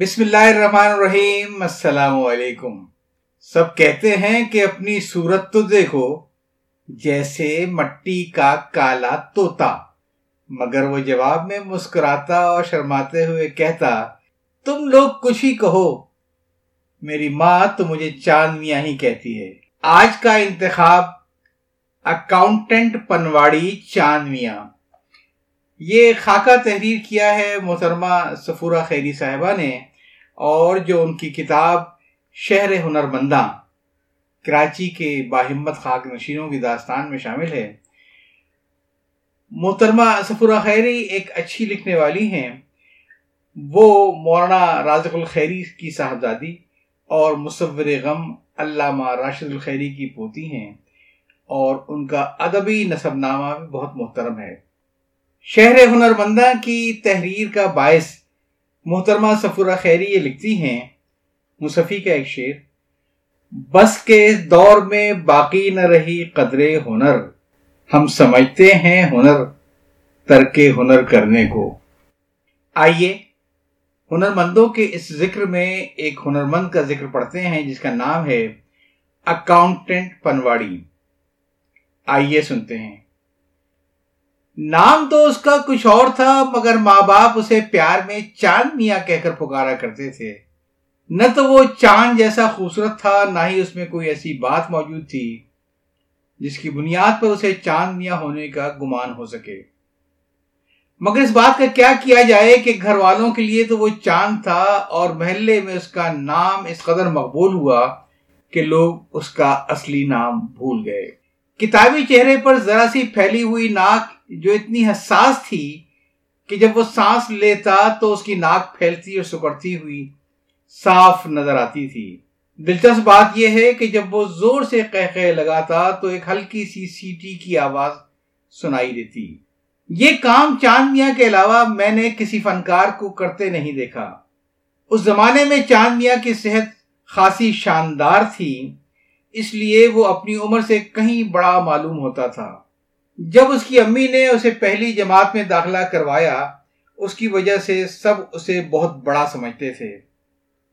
بسم اللہ الرحمن الرحیم، السلام علیکم۔ سب کہتے ہیں کہ اپنی صورت تو دیکھو، جیسے مٹی کا کالا توتا مگر وہ جواب میں مسکراتا اور شرماتے ہوئے کہتا، تم لوگ کچھ ہی کہو۔ میری ماں تو مجھے چاند میاں ہی کہتی ہے۔ آج کا انتخاب، اکاؤنٹنٹ پنواڑی چاند میاں یہ خاکہ تحریر کیا ہے، محترمہ سفورہ خیری صاحبہ نے۔ اور جو ان کی کتاب شہر ہنر منداں کراچی کے باہمت خاک نشینوں کی داستان میں شامل ہے، محترمہ سفورہ خیری ایک اچھی لکھنے والی ہیں۔ وہ مولانا رازق الخیری کی صاحبزادی اور مصور غم علامہ راشد الخیری کی پوتی ہیں اور ان کا ادبی نصب نامہ بھی بہت محترم ہے۔ شہر ہنر کی تحریر کا باعث محترمہ سفورہ خیری یہ لکھتی ہیں مصفی کا ایک شعر، بس کے دور میں باقی نہ رہی قدر ہنر، ہم سمجھتے ہیں ہنر، ترک ہنر کرنے کو۔ آئیے ہنر مندوں کے اس ذکر میں ایک ہنر مند کا ذکر پڑھتے ہیں، جس کا نام ہے اکاؤنٹنٹ پنواڑی۔ آئیے سنتے ہیں۔ نام تو اس کا کچھ اور تھا، مگر ماں باپ اسے پیار میں چاند میاں کہہ کر پکارا کرتے تھے۔ نہ تو وہ چاند جیسا خوبصورت تھا، نہ ہی اس میں کوئی ایسی بات موجود تھی جس کی بنیاد پر اسے چاند میاں ہونے کا گمان ہو سکے۔ مگر اس بات کا کیا کیا جائے کہ گھر والوں کے لیے تو وہ چاند تھا اور محلے میں اس کا نام اس قدر مقبول ہوا کہ لوگ اس کا اصلی نام بھول گئے۔ کتابی چہرے پر ذرا سی پھیلی ہوئی ناک جو اتنی حساس تھی کہ جب وہ سانس لیتا تو اس کی ناک پھیلتی اور سکڑتی ہوئی صاف نظر آتی تھی۔ دلچسپ بات یہ ہے کہ جب وہ زور سے قہ لگاتا تو ایک ہلکی سی سیٹی کی آواز سنائی دیتی۔ یہ کام چاند میاں کے علاوہ میں نے کسی فنکار کو کرتے نہیں دیکھا۔ اس زمانے میں چاند میاں کی صحت خاصی شاندار تھی، اس لیے وہ اپنی عمر سے کہیں بڑا معلوم ہوتا تھا۔ جب اس کی امی نے اسے پہلی جماعت میں داخلہ کروایا، اس کی وجہ سے سب اسے بہت بڑا سمجھتے تھے۔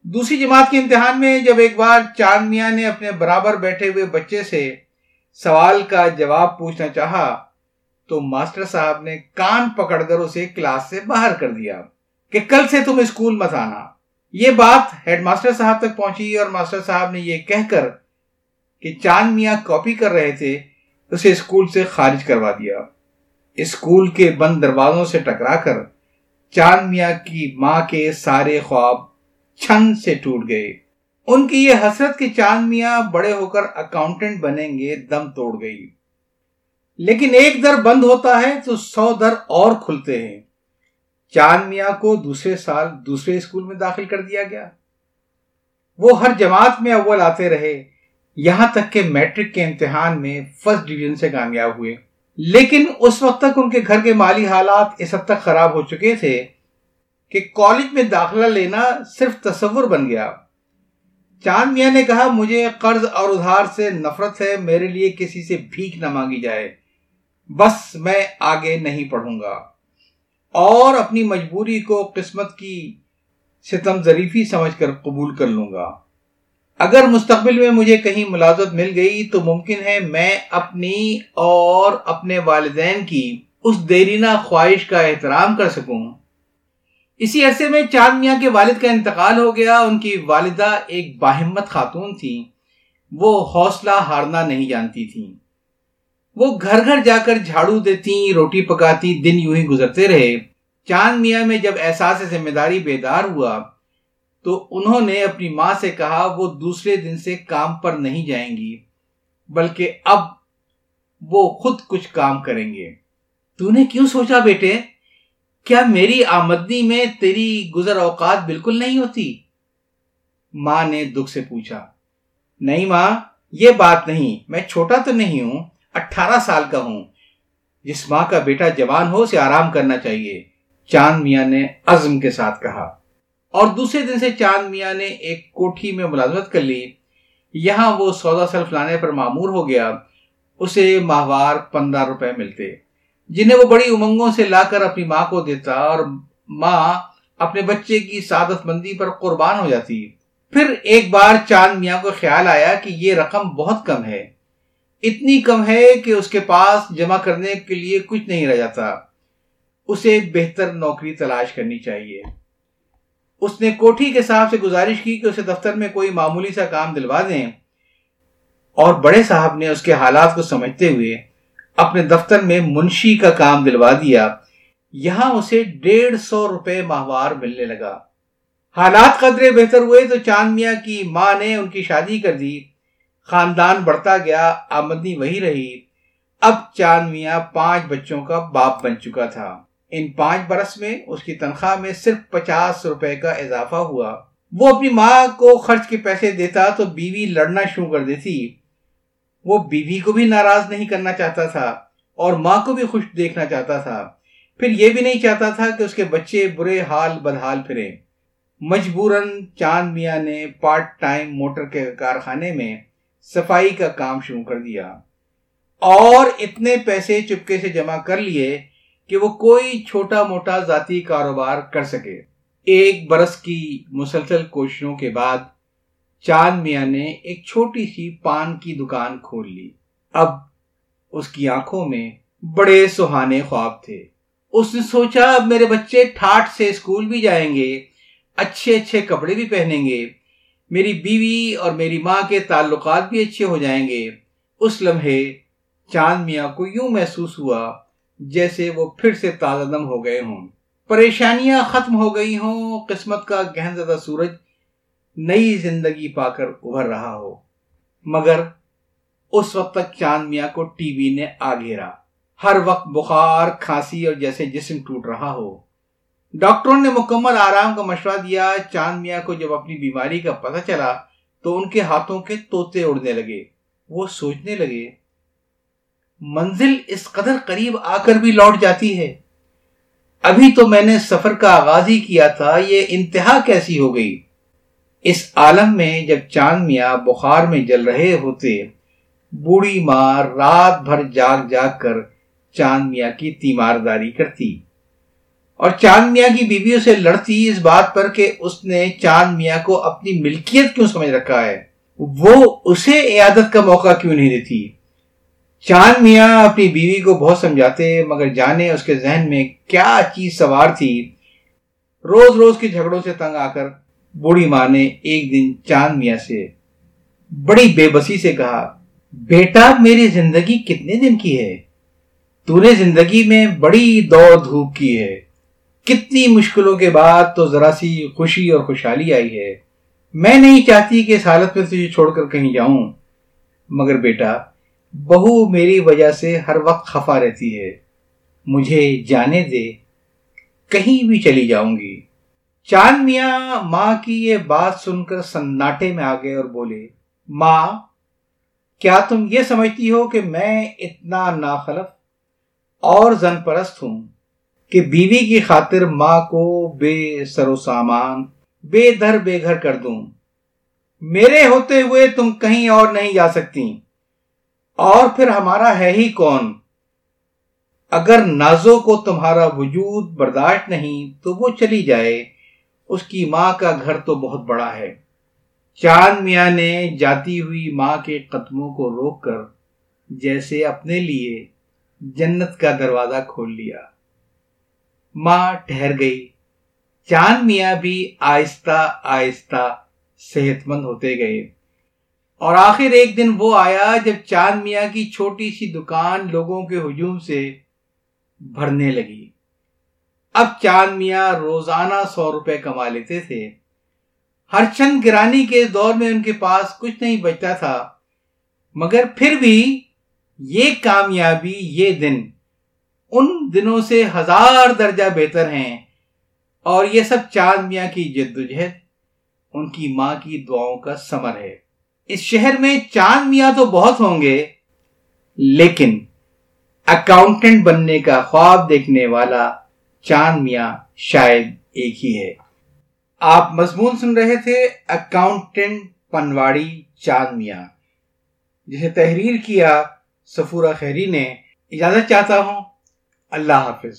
دوسری جماعت کے امتحان میں جب ایک بار چاند میاں نے اپنے برابر بیٹھے ہوئے بچے سے سوال کا جواب پوچھنا چاہا، تو ماسٹر صاحب نے کان پکڑ کر اسے کلاس سے باہر کر دیا کہ کل سے تم اسکول مت آنا۔ یہ بات ہیڈ ماسٹر صاحب تک پہنچی اور ماسٹر صاحب نے یہ کہہ کر کہ چاند میاں کاپی کر رہے تھے اسے اسکول سے خارج کروا دیا۔ اسکول کے بند دروازوں سے ٹکرا کر چاند میاں کی ماں کے سارے خواب چھن سے ٹوٹ گئے۔ ان کی یہ حسرت کہ چاند میاں بڑے ہو کر اکاؤنٹنٹ بنیں گے، دم توڑ گئی۔ لیکن ایک در بند ہوتا ہے تو سو در اور کھلتے ہیں۔ چاند میاں کو دوسرے سال دوسرے اسکول میں داخل کر دیا گیا۔ وہ ہر جماعت میں اول آتے رہے۔ یہاں تک کہ میٹرک کے امتحان میں فرسٹ ڈویژن سے کامیاب ہوئے۔ لیکن اس وقت تک ان کے گھر کے مالی حالات اس حد تک خراب ہو چکے تھے کہ کالج میں داخلہ لینا صرف تصور بن گیا۔ چاند میاں نے کہا، مجھے قرض اور ادھار سے نفرت ہے، میرے لیے کسی سے بھیک نہ مانگی جائے۔ بس میں آگے نہیں پڑھوں گا۔ اور اپنی مجبوری کو قسمت کی ستم ظریفی سمجھ کر قبول کر لوں گا۔ اگر مستقبل میں مجھے کہیں ملازمت مل گئی تو ممکن ہے میں اپنی اور اپنے والدین کی اس دیرینہ خواہش کا احترام کر سکوں۔ اسی عرصے میں چاند میاں کے والد کا انتقال ہو گیا۔ ان کی والدہ ایک باہمت خاتون تھی۔ وہ حوصلہ ہارنا نہیں جانتی تھی۔ وہ گھر گھر جا کر جھاڑو دیتی، روٹی پکاتی، دن یوں ہی گزرتے رہے۔ چاند میاں میں جب احساس ذمہ داری بیدار ہوا تو انہوں نے اپنی ماں سے کہا وہ دوسرے دن سے کام پر نہیں جائیں گی، بلکہ اب وہ خود کچھ کام کریں گے۔ تو نے کیوں سوچا بیٹے؟ کیا میری آمدنی میں تیری گزر اوقات بالکل نہیں ہوتی؟ ماں نے دکھ سے پوچھا۔ نہیں ماں، یہ بات نہیں، میں چھوٹا تو نہیں ہوں، اٹھارہ سال کا ہوں۔ جس ماں کا بیٹا جوان ہو، اسے آرام کرنا چاہیے۔ چاند میاں نے عزم کے ساتھ کہا۔ اور دوسرے دن سے چاند میاں نے ایک کوٹھی میں ملازمت کر لی۔ یہاں وہ سودا سلف لانے پر معمور ہو گیا۔ اسے ماہوار پندرہ روپے ملتے۔ جنہیں وہ بڑی امنگوں سے لا کر اپنی ماں کو دیتا اور ماں اپنے بچے کی سعادت مندی پر قربان ہو جاتی۔ پھر ایک بار چاند میاں کو خیال آیا کہ یہ رقم بہت کم ہے۔ اتنی کم ہے کہ اس کے پاس جمع کرنے کے لیے کچھ نہیں رہ جاتا۔ اسے بہتر نوکری تلاش کرنی چاہیے۔ اس نے کوٹھی کے صاحب سے گزارش کی کہ اسے دفتر میں کوئی معمولی سا کام دلوا دیں۔ اور بڑے صاحب نے اس کے حالات کو سمجھتے ہوئے اپنے دفتر میں منشی کا کام دلوا دیا۔ یہاں اسے ڈیڑھ سو روپے ماہوار ملنے لگا۔ حالات قدرے بہتر ہوئے تو چاند میاں کی ماں نے ان کی شادی کر دی۔ خاندان بڑھتا گیا، آمدنی وہی رہی۔ اب چاند میاں پانچ بچوں کا باپ بن چکا تھا۔ ان پانچ برس میں اس کی تنخواہ میں صرف پچاس روپے کا اضافہ ہوا۔ وہ اپنی ماں کو خرچ کے پیسے دیتا تو بیوی لڑنا شروع کر دیتی۔ وہ بیوی کو بھی ناراض نہیں کرنا چاہتا تھا اور ماں کو بھی خوش دیکھنا چاہتا تھا۔ پھر یہ بھی نہیں چاہتا تھا کہ اس کے بچے برے حال بدحال پھرے مجبوراً چاند میاں نے پارٹ ٹائم موٹر کے کارخانے میں صفائی کا کام شروع کر دیا۔ اور اتنے پیسے چپکے سے جمع کر لیے کہ وہ کوئی چھوٹا موٹا ذاتی کاروبار کر سکے۔ ایک برس کی مسلسل کوششوں کے بعد چاند میاں نے ایک چھوٹی سی پان کی دکان کھول لی۔ اب اس کی آنکھوں میں بڑے سہانے خواب تھے۔ اس نے سوچا، اب میرے بچے ٹھاٹ سے اسکول بھی جائیں گے، اچھے اچھے کپڑے بھی پہنیں گے، میری بیوی اور میری ماں کے تعلقات بھی اچھے ہو جائیں گے۔ اس لمحے چاند میاں کو یوں محسوس ہوا جیسے وہ پھر سے تازہ دم ہو گئے ہوں۔ پریشانیاں ختم ہو گئی ہوں، قسمت کا گہن زدہ سورج نئی زندگی پا کر ابھر رہا ہو۔ مگر اس وقت تک چاند میاں کو ٹی وی نے آ گھیرا ہر وقت بخار، کھانسی اور جیسے جسم ٹوٹ رہا ہو۔ ڈاکٹروں نے مکمل آرام کا مشورہ دیا۔ چاند میاں کو جب اپنی بیماری کا پتہ چلا تو ان کے ہاتھوں کے توتے اڑنے لگے۔ وہ سوچنے لگے منزل اس قدر قریب آ کر بھی لوٹ جاتی ہے۔ ابھی تو میں نے سفر کا آغاز ہی کیا تھا، یہ انتہا کیسی ہو گئی؟ اس عالم میں جب چاند میاں بخار میں جل رہے ہوتے، بوڑھی ماں رات بھر جاگ جاگ کر چاند میاں کی تیمارداری کرتی۔ اور چاند میاں کی بیویوں سے لڑتی اس بات پر کہ اس نے چاند میاں کو اپنی ملکیت کیوں سمجھ رکھا ہے؟ وہ اسے عیادت کا موقع کیوں نہیں دیتی؟ چاند میاں اپنی بیوی کو بہت سمجھاتے مگر جانے اس کے ذہن میں کیا چیز سوار تھی۔ روز روز کے جھگڑوں سے تنگ آ کر بوڑھی ماں نے ایک دن چاند میاں سے بڑی بے بسی سے کہا، بیٹا، میری زندگی کتنے دن کی ہے؟ تو نے زندگی میں بڑی دوڑ دھوپ کی ہے۔ کتنی مشکلوں کے بعد تو ذرا سی خوشی اور خوشحالی آئی ہے۔ میں نہیں چاہتی کہ اس حالت میں تجھے چھوڑ کر کہیں جاؤں۔ مگر بیٹا بہو میری وجہ سے ہر وقت خفا رہتی ہے۔ مجھے جانے دے، کہیں بھی چلی جاؤں گی۔ چاند میاں ماں کی یہ بات سن کر سناٹے میں آ گئے اور بولے، ماں، کیا تم یہ سمجھتی ہو کہ میں اتنا ناخلف اور زن پرست ہوں کہ بیوی کی خاطر ماں کو بے سر و سامان، بے در بے گھر کر دوں؟ میرے ہوتے ہوئے تم کہیں اور نہیں جا سکتی اور پھر ہمارا ہے ہی کون؟ اگر نازوں کو تمہارا وجود برداشت نہیں تو وہ چلی جائے۔ اس کی ماں کا گھر تو بہت بڑا ہے۔ چاند میاں نے جاتی ہوئی ماں کے قدموں کو روک کر جیسے اپنے لیے جنت کا دروازہ کھول لیا۔ ماں ٹھہر گئی۔ چاند میاں بھی آہستہ آہستہ صحت مند ہوتے گئے۔ اور آخر ایک دن وہ آیا جب چاند میاں کی چھوٹی سی دکان لوگوں کے ہجوم سے بھرنے لگی۔ اب چاند میاں روزانہ سو روپے کما لیتے تھے۔ ہر چند گرانی کے دور میں ان کے پاس کچھ نہیں بچتا تھا۔ مگر پھر بھی یہ کامیابی، یہ دن، ان دنوں سے ہزار درجہ بہتر ہیں۔ اور یہ سب چاند میاں کی جد و جہد ان کی ماں کی دعاؤں کا سمر ہے۔ اس شہر میں چاند میاں تو بہت ہوں گے، لیکن اکاؤنٹنٹ بننے کا خواب دیکھنے والا چاند میاں شاید ایک ہی ہے۔ آپ مضمون سن رہے تھے اکاؤنٹنٹ پنواڑی چاند میاں۔ جسے تحریر کیا سفورہ خیری نے، اجازت چاہتا ہوں۔ اللہ حافظ۔